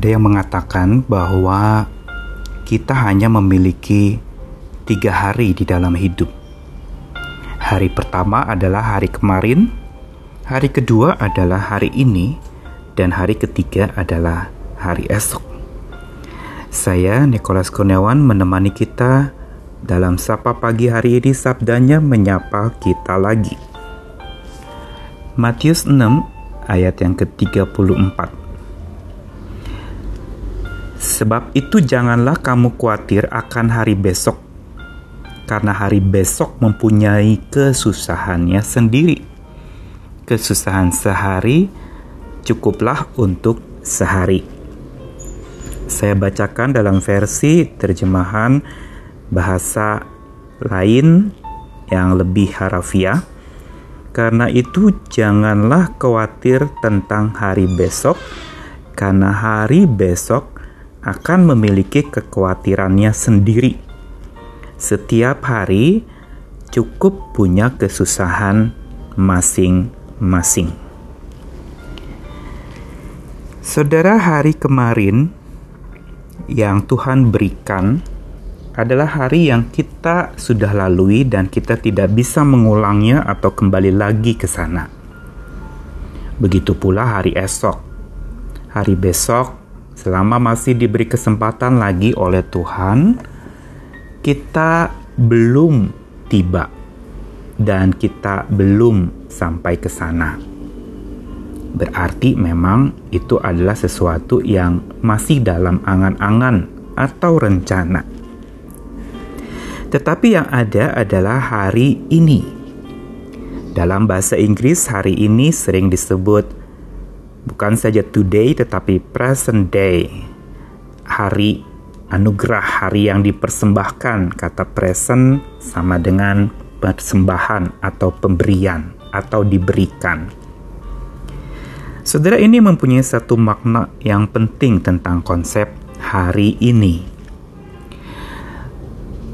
Ada yang mengatakan bahwa kita hanya memiliki tiga hari di dalam hidup. Hari pertama adalah hari kemarin, hari kedua adalah hari ini, dan hari ketiga adalah hari esok. Saya, Nicholas Kurniawan, menemani kita dalam Sapa Pagi hari ini sabdanya menyapa kita lagi. Matius 6 ayat yang ke-34 Sebab itu janganlah kamu khawatir akan hari besok, karena hari besok mempunyai kesusahannya sendiri. Kesusahan sehari cukuplah untuk sehari. Saya bacakan dalam versi terjemahan bahasa lain yang lebih harafiah. Karena itu, janganlah khawatir tentang hari besok, karena hari besok akan memiliki kekhawatirannya sendiri. Setiap hari cukup punya kesusahan masing-masing. Saudara, hari kemarin yang Tuhan berikan adalah hari yang kita sudah lalui dan kita tidak bisa mengulangnya atau kembali lagi ke sana. Begitu pula hari esok. Hari besok selama masih diberi kesempatan lagi oleh Tuhan, kita belum tiba dan kita belum sampai ke sana. Berarti memang itu adalah sesuatu yang masih dalam angan-angan atau rencana. Tetapi yang ada adalah hari ini. Dalam bahasa Inggris, hari ini sering disebut bukan saja today tetapi present day. Hari anugerah, hari yang dipersembahkan. Kata present sama dengan persembahan atau pemberian atau diberikan. Saudara ini mempunyai satu makna yang penting tentang konsep hari ini.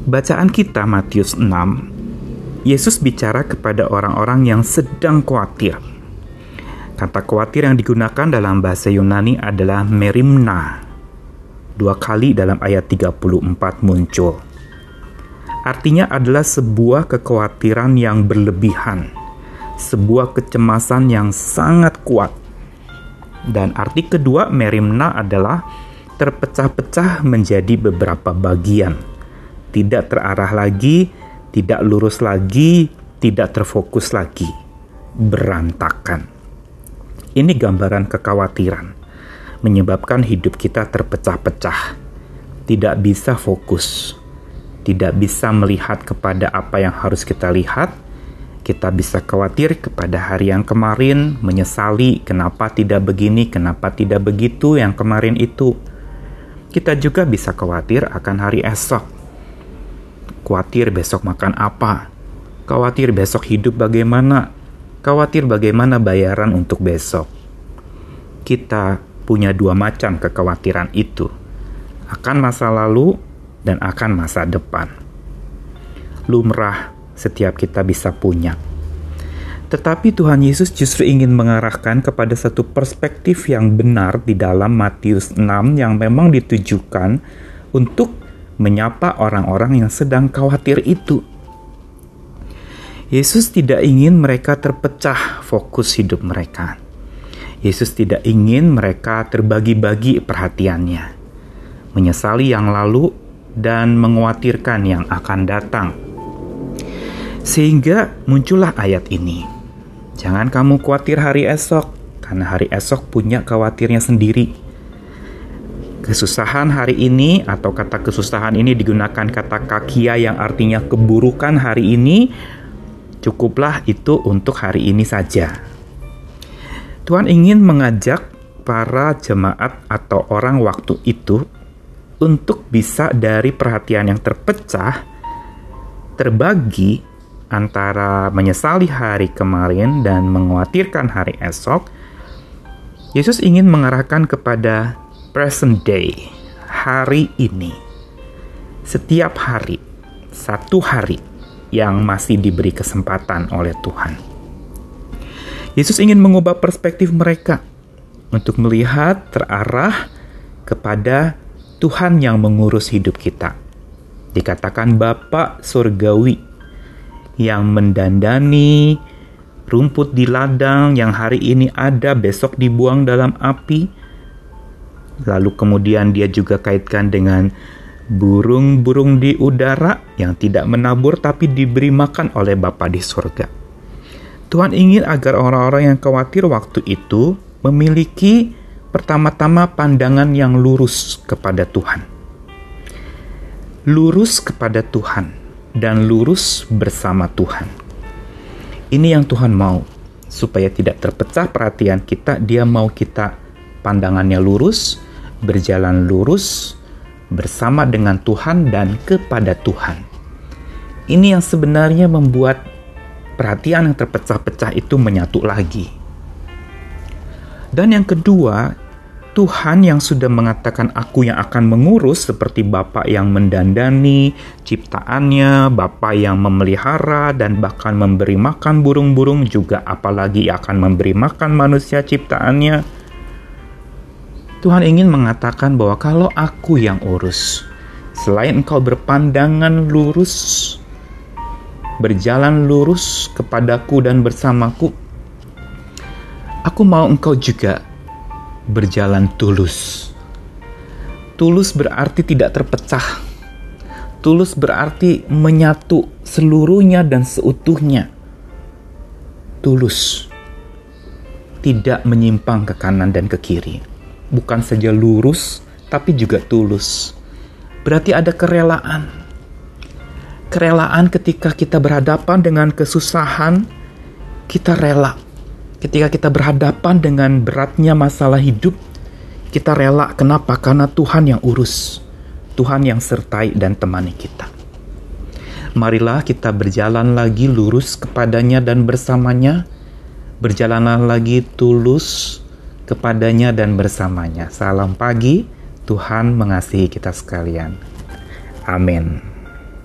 Bacaan kita Matius 6, Yesus bicara kepada orang-orang yang sedang khawatir Kata khawatir yang digunakan dalam bahasa Yunani adalah merimna. Dua kali dalam ayat 34 muncul. Artinya adalah sebuah kekhawatiran yang berlebihan, sebuah kecemasan yang sangat kuat. Dan arti kedua merimna adalah terpecah-pecah menjadi beberapa bagian. Tidak terarah lagi, tidak lurus lagi, tidak terfokus lagi. Berantakan. Ini gambaran kekhawatiran, menyebabkan hidup kita terpecah-pecah, tidak bisa fokus, tidak bisa melihat kepada apa yang harus kita lihat. Kita bisa khawatir kepada hari yang kemarin, menyesali kenapa tidak begini, kenapa tidak begitu yang kemarin itu. Kita juga bisa khawatir akan hari esok. Khawatir besok makan apa, khawatir besok hidup bagaimana, khawatir bagaimana bayaran untuk besok. Kita punya dua macam kekhawatiran itu, akan masa lalu dan akan masa depan. Lumrah setiap kita bisa punya. Tetapi Tuhan Yesus justru ingin mengarahkan kepada satu perspektif yang benar di dalam Matius 6 yang memang ditujukan untuk menyapa orang-orang yang sedang khawatir itu Yesus tidak ingin mereka terpecah fokus hidup mereka. Yesus tidak ingin mereka terbagi-bagi perhatiannya, menyesali yang lalu dan mengkhawatirkan yang akan datang. Sehingga muncullah ayat ini. Jangan kamu khawatir hari esok, karena hari esok punya khawatirnya sendiri. Kesusahan hari ini atau kata kesusahan ini digunakan kata kakia yang artinya keburukan hari ini Cukuplah itu untuk hari ini saja. Tuhan ingin mengajak para jemaat atau orang waktu itu untuk bisa dari perhatian yang terpecah terbagi antara menyesali hari kemarin dan mengkhawatirkan hari esok. Yesus ingin mengarahkan kepada present day, hari ini. Setiap hari, satu hari yang masih diberi kesempatan oleh Tuhan. Yesus ingin mengubah perspektif mereka untuk melihat terarah kepada Tuhan yang mengurus hidup kita. Dikatakan Bapak Surgawi yang mendandani rumput di ladang yang hari ini ada, besok dibuang dalam api. Lalu kemudian dia juga kaitkan dengan burung-burung di udara yang tidak menabur tapi diberi makan oleh Bapa di surga. Tuhan ingin agar orang-orang yang khawatir waktu itu memiliki pertama-tama pandangan yang lurus kepada Tuhan. Lurus kepada Tuhan dan lurus bersama Tuhan. Ini yang Tuhan mau, supaya tidak terpecah perhatian kita, dia mau kita pandangannya lurus, berjalan lurus, bersama dengan Tuhan dan kepada Tuhan. Ini yang sebenarnya membuat perhatian yang terpecah-pecah itu menyatu lagi. Dan yang kedua, Tuhan yang sudah mengatakan aku yang akan mengurus seperti Bapak yang mendandani ciptaannya, Bapak yang memelihara dan bahkan memberi makan burung-burung juga apalagi akan memberi makan manusia ciptaannya. Tuhan ingin mengatakan bahwa kalau aku yang urus, selain engkau berpandangan lurus, berjalan lurus kepadaku dan bersamaku, aku mau engkau juga berjalan tulus. Tulus berarti tidak terpecah. Tulus berarti menyatu seluruhnya dan seutuhnya. Tulus tidak menyimpang ke kanan dan ke kiri. Bukan saja lurus, tapi juga tulus. Berarti ada kerelaan. Kerelaan ketika kita berhadapan dengan kesusahan, kita rela Ketika kita berhadapan dengan beratnya masalah hidup, kita rela. Kenapa? Karena Tuhan yang urus, Tuhan yang sertai dan temani kita. Marilah kita berjalan lagi lurus kepadanya dan bersamanya, berjalanlah lagi tulus kepadanya dan bersamanya. Salam pagi, Tuhan mengasihi kita sekalian. Amin.